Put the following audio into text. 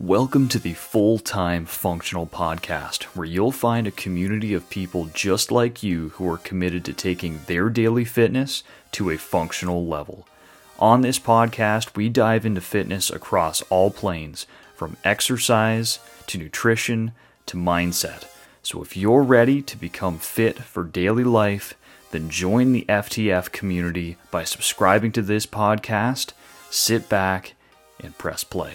Welcome to the Full Time Functional Podcast, where you'll find a community of people just like you who are committed to taking their daily fitness to a functional level. On this podcast, we dive into fitness across all planes, from exercise to nutrition to mindset. So if you're ready to become fit for daily life, then join the FTF community by subscribing to this podcast, sit back, and press play.